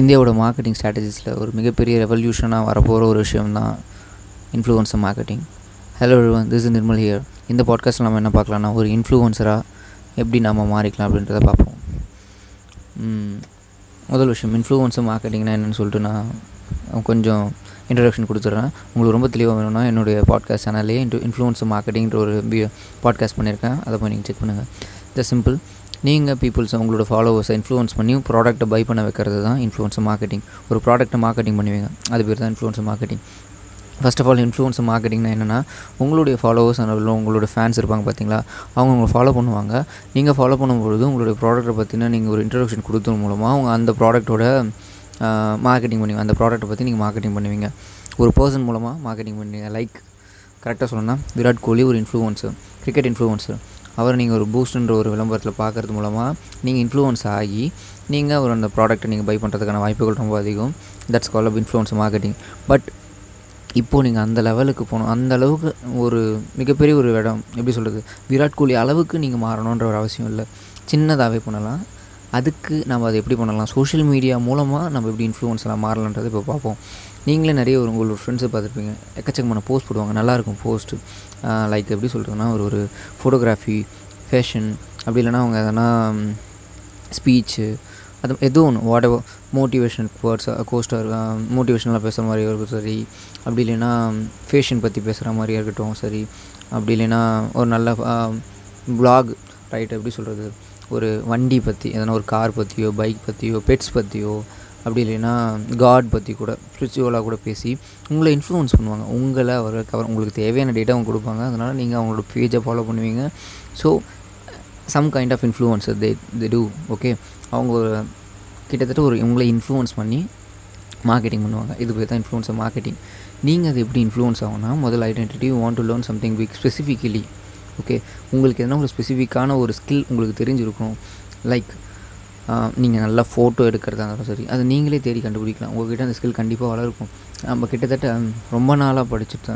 இந்தியாவோட மார்க்கெட்டிங் ஸ்ட்ராட்டஜிஸில் ஒரு மிகப்பெரிய ரெவல்யூஷனாக வரப்போகிற ஒரு விஷயம் தான் influencer marketing hello this Nirmal here இந்த பாட்காஸ்ட்டில் நம்ம என்ன பார்க்கலாம்னா ஒரு இன்ஃப்ளூயன்சராக எப்படி நம்ம மாறிக்கலாம் அப்படின்றத பார்ப்போம். முதல் விஷயம் இன்ஃப்ளூயன்சர் மார்க்கெட்டிங்னா என்னென்னு சொல்லிட்டு நான் கொஞ்சம் இன்ட்ரடக்ஷன் கொடுத்துட்றேன். உங்களுக்கு ரொம்ப தெளிவாக வேணும்னா என்னுடைய பாட்காஸ்ட் சேனல்லே இன்ட்டு இன்ஃப்ளூயன்சர் மார்க்கெட்டிங்கிற ஒரு பாட்காஸ்ட் பண்ணியிருக்கேன். அதை போய் நீங்கள் செக் பண்ணுங்கள் த சிம்பிள் நீங்கள் பீப்புள்ஸ் உங்களோட ஃபாலோவர்ஸை இன்ஃப்ளூயன்ஸ் பண்ணி ப்ராடக்ட்டை பை பண்ண வைக்கிறது தான் இன்ஃப்ளூன்ஸ் மார்க்கெட்டிங் ஒரு ப்ராடக்ட்டை மார்க்கெட்டிங் பண்ணுவீங்க. அது பேர் தான் influence marketing first of all influencer மார்க்கெட்டிங்னா என்னென்னா உங்களுடைய ஃபாலோவர்ஸ் அதில் உங்களோட ஃபேன்ஸ் இருப்பாங்க பார்த்தீங்களா அவங்க உங்களை ஃபாலோ பண்ணுவாங்க. நீங்கள் ஃபாலோ பண்ணும்பொழுது உங்களுடைய ப்ராடக்ட்டை பார்த்தீங்கன்னா நீங்கள் ஒரு இன்ட்ரடக்ஷன் கொடுத்தது மூலமாக அவங்க அந்த ப்ராடக்ட்டோட மார்க்கெட்டிங் பண்ணுவீங்க அந்த ப்ராடக்ட்டை பற்றி நீங்கள் மார்க்கெட்டிங் பண்ணுவீங்க. ஒரு பர்சன் மூலமாக மார்க்கெட்டிங் பண்ணுவீங்க லைக் கரெக்டாக சொல்லணும்னா விராட் கோலி ஒரு இன்ஃப்ளூயன்சர் கிரிக்கெட் இன்ஃப்ளூயன்சர் அவரை நீங்கள் ஒரு பூஸ்ட்ன்ற ஒரு விளம்பரத்தில் பார்க்கறது மூலமாக நீங்கள் இன்ஃப்ளூயன்ஸ் ஆகி நீங்கள் அவர் அந்த ப்ராடக்ட்டை நீங்கள் பை பண்ணுறதுக்கான வாய்ப்புகள் ரொம்ப அதிகம். That's call up influence marketing but இப்போது நீங்கள் அந்த லெவலுக்கு போகணும். அந்த அளவுக்கு ஒரு மிகப்பெரிய ஒரு இடம் எப்படி சொல்கிறது விராட் கோலி அளவுக்கு நீங்கள் மாறணுன்ற ஒரு அவசியம் இல்லை. சின்னதாகவே பண்ணலாம். அதுக்கு நம்ம அதை எப்படி பண்ணலாம்? சோஷியல் மீடியா மூலமாக நம்ம எப்படி இன்ஃப்ளூயன்ஸ்லாம் மாறலான்றது இப்போ பார்ப்போம். நீங்களே நிறைய ஒரு உங்களோட ஃப்ரெண்ட்ஸை பார்த்துருப்பீங்க. எக்கச்சக்கமான போஸ்ட் போடுவாங்க. நல்லாயிருக்கும் போஸ்ட்டு லைக் எப்படி சொல்கிறதுனா ஒரு ஒரு ஃபோட்டோகிராஃபி ஃபேஷன் அப்படி இல்லைனா அவங்க எதனா ஸ்பீச்சு அது எதுவும் ஒன்று வாட் எவர் மோட்டிவேஷன் வேர்ட்ஸ் கோஸ்டாக மோட்டிவேஷனலாக பேசுகிற மாதிரி இருக்கட்டும் சரி. அப்படி இல்லைன்னா ஃபேஷன் பற்றி பேசுகிற மாதிரியா இருக்கட்டும் சரி. அப்படி இல்லைன்னா ஒரு நல்ல ப்ளாக் ரைட் எப்படி சொல்கிறது ஒரு வண்டி பற்றி எதனா ஒரு கார் பற்றியோ பைக் பற்றியோ பெட்ஸ் பற்றியோ அப்படி இல்லைன்னா காட் பற்றி கூட ஸ்பிரிச்சுவலாக கூட பேசி உங்களை இன்ஃப்ளூன்ஸ் பண்ணுவாங்க. உங்களை அவர் கவர் உங்களுக்கு தேவையான டேட்டா அவங்க கொடுப்பாங்க. அதனால் நீங்கள் அவங்களோட பேஜை ஃபாலோ பண்ணுவீங்க. So some kind of influence they they do okay அவங்க கிட்டத்தட்ட ஒரு உங்களை இன்ஃப்ளூயன்ஸ் பண்ணி மார்க்கெட்டிங் பண்ணுவாங்க. இது பேர் தான் இன்ஃப்ளூயன்ஸர் மார்க்கெட்டிங் நீங்கள் அது எப்படி இன்ஃப்ளூயன்ஸ் ஆகும்னா முதல் identity want to learn something big specifically okay உங்களுக்கு எதனா ஒரு ஸ்பெசிஃபிக்கான ஒரு ஸ்கில் உங்களுக்கு தெரிஞ்சிருக்கும். லைக் நீங்கள் நல்லா ஃபோட்டோ எடுக்கிறதா இருந்தாலும் சரி அதை நீங்களே தேடி கண்டுபிடிக்கலாம். உங்கள்கிட்ட அந்த ஸ்கில் கண்டிப்பாக வளர்க்கும். நம்ம கிட்டத்தட்ட ரொம்ப நாளாக படிச்சுட்டு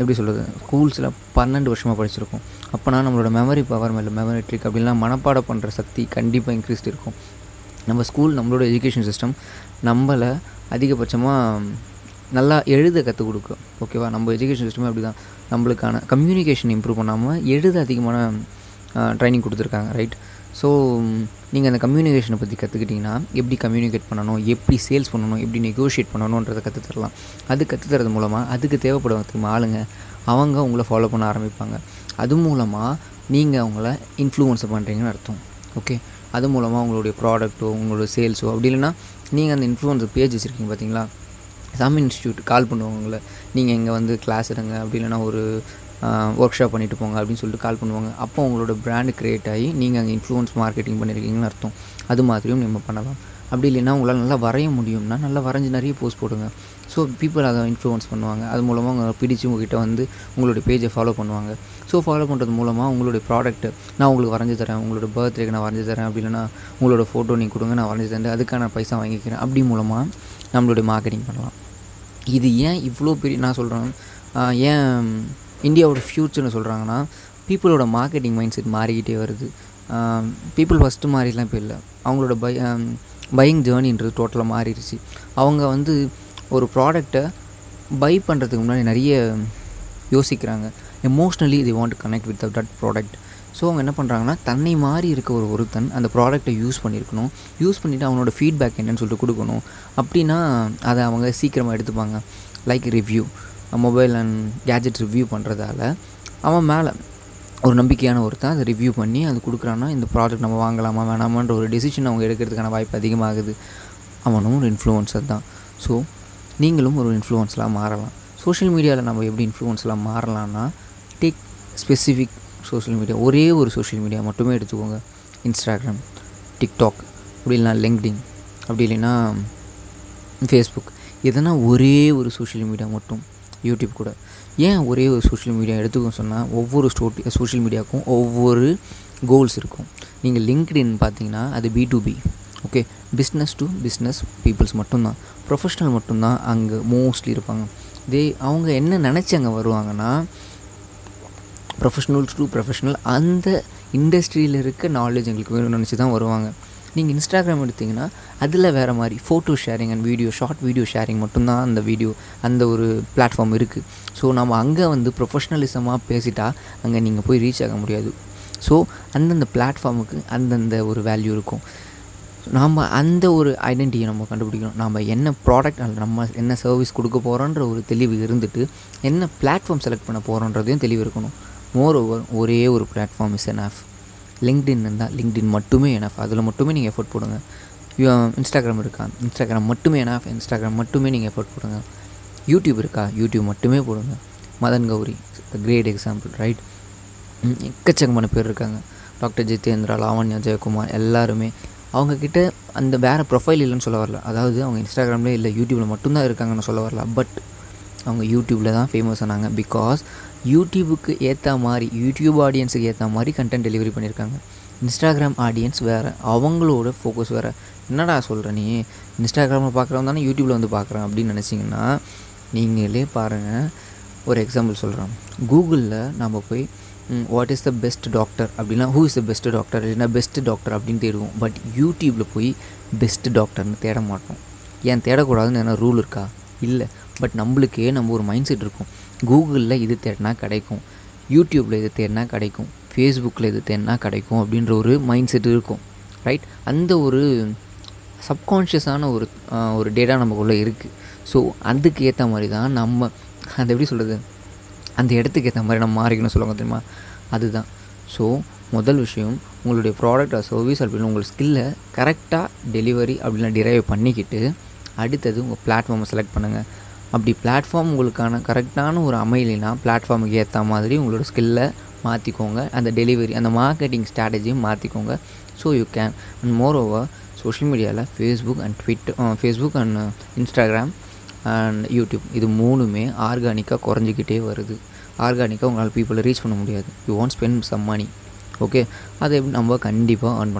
எப்படி சொல்கிறது ஸ்கூல்ஸில் பன்னெண்டு வருஷமாக படிச்சிருக்கோம். அப்போனா நம்மளோட மெமரி பவர் மேலே மெமரி ட்ரிக் அப்படின்லாம் மனப்பாடம் பண்ணுற சக்தி கண்டிப்பாக இன்க்ரீஸ்ட் இருக்கும். நம்ம ஸ்கூல் நம்மளோட எஜுகேஷன் சிஸ்டம் நம்மளை அதிகபட்சமாக நல்லா எழுத கற்றுக் கொடுக்கும் ஓகேவா நம்ம எஜுகேஷன் சிஸ்டமே அப்படி தான் நம்மளுக்கான கம்யூனிகேஷன் இம்ப்ரூவ் பண்ணாமல் எழுத அதிகமான ட்ரைனிங் கொடுத்துருக்காங்க ரைட் ஸோ நீங்கள் அந்த கம்யூனிகேஷனை பற்றி கற்றுக்கிட்டிங்கன்னா எப்படி கம்யூனிகேட் பண்ணணும் எப்படி சேல்ஸ் பண்ணணும் எப்படி நெகோஷியேட் பண்ணணுன்றதை கற்றுத்தரலாம் அது கற்றுத்தரது மூலமாக அதுக்கு தேவைப்படுவதுக்கு ஆளுங்க அவங்க உங்களை ஃபாலோ பண்ண ஆரம்பிப்பாங்க. அது மூலமாக நீங்கள் அவங்கள இன்ஃப்ளூயன்ஸ் பண்ணுறீங்கன்னு அர்த்தம். ஓகே அது மூலமாக உங்களுடைய ப்ராடக்ட்டோ உங்களோட சேல்ஸோ அப்படி இல்லைனா நீங்கள் அந்த இன்ஃப்ளூயன்ஸ் பேஜ் வச்சுருக்கீங்க பார்த்தீங்களா சாமி இன்ஸ்டியூட் கால் பண்ணுவாங்க உங்களை நீங்கள் இங்கே வந்து கிளாஸ் எடுங்க அப்படி இல்லைன்னா ஒரு ஒர்க் ஷாப் பண்ணிட்டு போங்க அப்படின்னு சொல்லிட்டு கால் பண்ணுவாங்க. அப்போ உங்களோட பிராண்டு க்ரியேட் ஆகி நீங்கள் அங்கே இன்ஃப்ளூயன்ஸ் மார்க்கெட்டிங் பண்ணியிருக்கீங்கன்னு அர்த்தம். அது மாதிரியும் நம்ம பண்ணலாம். அப்படி இல்லைன்னா உங்களால் நல்லா வரைய முடியும்னா நல்லா வரைஞ்சி நிறைய போஸ்ட் போடுங்க. ஸோ பீப்புள் அதை இன்ஃப்ளூயன்ஸ் பண்ணுவாங்க. அது மூலமாக அவங்க பிடிச்சி உங்ககிட்ட வந்து உங்களுடைய பேஜை ஃபாலோ பண்ணுவாங்க. ஸோ ஃபாலோ பண்ணுறது மூலமாக உங்களுடைய ப்ராடக்ட்டு நான் உங்களுக்கு வரைஞ்சி தரேன் உங்களோட பர்த்டேக்கு நான் வரைஞ்சி தரேன் அப்படி இல்லைனா உங்களோட ஃபோட்டோ நீங்கள் கொடுங்க நான் வரைஞ்சி தரேன் அதுக்கான பைசா வாங்கிக்கிறேன். அப்படி மூலமாக நம்மளுடைய மார்க்கெட்டிங் பண்ணலாம். இது ஏன் இவ்வளோ பெரிய நான் சொல்கிறேன் ஏன் இந்தியாவோட ஃப்யூச்சர்னு சொல்கிறாங்கன்னா பீப்புளோட மார்க்கெட்டிங் மைண்ட் செட் மாறிக்கிட்டே வருது. பீப்புள் ஃபஸ்ட்டு மாதிரிலாம் இப்போ இல்லை. அவங்களோட பை பையிங் ஜேர்னின்றது டோட்டலாக மாறிடுச்சு. அவங்க வந்து ஒரு ப்ராடக்டை பை பண்ணுறதுக்கு முன்னாடி நிறைய யோசிக்கிறாங்க. Emotionally they want connect with that product so அவங்க என்ன பண்ணுறாங்கன்னா தன்னை மாறி இருக்க ஒரு ஒருத்தன் அந்த ப்ராடக்ட்டை யூஸ் பண்ணியிருக்கணும் யூஸ் பண்ணிவிட்டு அவனோட ஃபீட்பேக் என்னன்னு சொல்லிட்டு கொடுக்கணும். அப்படின்னா அதை அவங்க சீக்கிரமாக எடுத்துப்பாங்க. Like review mobile and gadget review பண்ணுறதால அவன் மேலே ஒரு நம்பிக்கையான ஒருத்தன் அதை ரிவ்யூ பண்ணி அது கொடுக்குறான்னா இந்த ப்ராடக்ட் நம்ம வாங்கலாமா வேணாமான்ற ஒரு டெசிஷன் அவங்க எடுக்கிறதுக்கான வாய்ப்பு அதிகமாகுது. அவனும் ஒரு இன்ஃப்ளூயன்சர் தான். ஸோ நீங்களும் ஒரு இன்ஃப்ளூயன்ஸ்லாம் மாறலாம். சோஷியல் மீடியாவில் நம்ம எப்படி இன்ஃப்ளூயன்ஸ்லாம் மாறலாம்னா டேக் ஸ்பெசிஃபிக் சோஷியல் மீடியா ஒரே ஒரு சோஷியல் மீடியா மட்டுமே எடுத்துக்கோங்க. இன்ஸ்டாகிராம் டிக்டாக் அப்படி இல்லைனா லிங்க்டின் அப்படி இல்லைன்னா ஃபேஸ்புக் எதனா ஒரே ஒரு சோஷியல் மீடியா மட்டும். யூடியூப் கூட. ஏன் ஒரே ஒரு சோஷியல் மீடியா எடுத்துக்கோ சொன்னால் ஒவ்வொரு ஸ்டோட்டி சோஷியல் மீடியாவுக்கும் ஒவ்வொரு கோல்ஸ் இருக்கும். நீங்கள் லிங்க்டின் பார்த்தீங்கன்னா அது B to B okay business to business peoples மட்டும்தான். ப்ரொஃபஷ்னல் மட்டும்தான் அங்கே மோஸ்ட்லி இருப்பாங்க. தே அவங்க என்ன நினச்சி அங்கே வருவாங்கன்னா ப்ரொஃபஷ்னல் டு ப்ரொஃபஷ்னல் அந்த இண்டஸ்ட்ரியில் இருக்க நாலேஜ் எங்களுக்கு வேணும்னு நினச்சி தான் வருவாங்க. நீங்கள் இன்ஸ்டாகிராம் எடுத்திங்கன்னா அதில் வேறு மாதிரி photo sharing and video short video sharing மட்டும்தான் அந்த வீடியோ அந்த ஒரு பிளாட்ஃபார்ம் இருக்குது ஸோ நம்ம அங்கே வந்து ப்ரொஃபஷ்னலிசமாக பேசிட்டா அங்கே நீங்கள் போய் ரீச் ஆக முடியாது. ஸோ அந்தந்த பிளாட்ஃபார்முக்கு அந்தந்த ஒரு வேல்யூ இருக்கும். நாம் அந்த ஒரு ஐடென்டிட்டியை நம்ம கண்டுபிடிக்கணும். நம்ம என்ன ப்ராடக்ட் அல்ல நம்ம என்ன சர்வீஸ் கொடுக்க போகிறோன்ற ஒரு தெளிவு இருந்துட்டு என்ன பிளாட்ஃபார்ம் செலக்ட் பண்ண போகிறோன்றதையும் தெளிவு இருக்கணும். மோர் ஓவர் ஒரே ஒரு பிளாட்ஃபார்ம் இஸ் என்எஃப் லிங்க்டின் இருந்தால் லிங்க்டின் மட்டுமே எனஃப் அதில் மட்டுமே நீங்கள் எஃபோர்ட் போடுங்க. இன்ஸ்டாகிராம் இருக்கா? இன்ஸ்டாகிராம் மட்டுமே எனஃப் இன்ஸ்டாகிராம் மட்டுமே நீங்கள் எஃபோர்ட் போடுங்க. யூடியூப் இருக்கா? யூடியூப் மட்டுமே போடுங்க. Madan Gowri great example right எக்கச்சக்கமான பேர் இருக்காங்க. டாக்டர் ஜிதேந்திரா லாவண்யா ஜெயக்குமார் எல்லாருமே. அவங்கக்கிட்ட அந்த வேறு ப்ரொஃபைல் இல்லைன்னு சொல்ல வரல. அதாவது அவங்க இன்ஸ்டாகிராம்லேயே இல்லை யூடியூப்பில் மட்டும்தான் இருக்காங்கன்னு சொல்ல வரல. பட் அவங்க யூடியூப்பில் தான் ஃபேமஸ் ஆனாங்க. பிகாஸ் யூடியூபுக்கு ஏற்ற மாதிரி யூடியூப் ஆடியன்ஸுக்கு ஏற்ற மாதிரி கண்டென்ட் டெலிவரி பண்ணியிருக்காங்க இன்ஸ்டாகிராம் ஆடியன்ஸ் வேறு அவங்களோட ஃபோக்கஸ் வேறு. என்னடா சொல்கிற நீ? இன்ஸ்டாகிராமில் பார்க்குறவங்க தானே யூடியூப்பில் வந்து பார்க்குறேன் அப்படின்னு நினச்சிங்கன்னா நீங்களே பாருங்கள் ஒரு எக்ஸாம்பிள் சொல்கிறேன் கூகுளில் நம்ம போய் what is the best doctor அப்படின்னா who is the best doctor இல்லைன்னா பெஸ்ட் டாக்டர் அப்படின்னு தேடுவோம். பட் யூடியூப்பில் போய் பெஸ்ட் டாக்டர்னு தேட மாட்டோம். ஏன் தேடக்கூடாதுன்னு என்ன ரூல் இருக்கா? இல்லை. பட் நம்மளுக்கே நம்ம ஒரு மைண்ட் செட் இருக்கும். கூகுளில் இது தேடினா கிடைக்கும். யூடியூப்பில் இது தேடினா கிடைக்கும். ஃபேஸ்புக்கில் இது தேடினா கிடைக்கும் அப்படின்ற ஒரு மைண்ட் செட் இருக்கும். ரைட் அந்த ஒரு சப்கான்ஷியஸான ஒரு ஒரு டேட்டா நமக்குள்ளே இருக்குது ஸோ அதுக்கு ஏற்ற மாதிரி தான் நம்ம அது எப்படி சொல்கிறது அந்த இடத்துக்கு ஏற்ற மாதிரி நம்ம மாறிக்கணும் சொல்லுவாங்க தெரியுமா? அதுதான். ஸோ முதல் விஷயம் உங்களுடைய ப்ராடக்ட் சர்வீஸ் அப்படின்னு உங்கள் ஸ்கில்லை கரெக்டாக டெலிவரி அப்படிலாம் டிரைவ் பண்ணிக்கிட்டு அடுத்தது உங்கள் பிளாட்ஃபார்மை செலக்ட் பண்ணுங்கள் அப்படி பிளாட்ஃபார்ம் உங்களுக்கான கரெக்டான ஒரு அமையலைன்னா பிளாட்ஃபார்முக்கு ஏற்ற மாதிரி உங்களோட ஸ்கில்லை மாற்றிக்கோங்க அந்த டெலிவரி அந்த மார்க்கெட்டிங் ஸ்ட்ராட்டஜியும் மாற்றிக்கோங்க so you can and moreover social மீடியாவில் Facebook and Twitter Facebook and Instagram and YouTube இது மூணுமே ஆர்கானிக்காக குறைஞ்சிக்கிட்டே வருது. ஆர்கானிக்காக உங்களால் பீப்புளை ரீச் பண்ண முடியாது. You want spend some money okay அதை எப்படி நம்ம கண்டிப்பாக ஏர்ன் பண்ண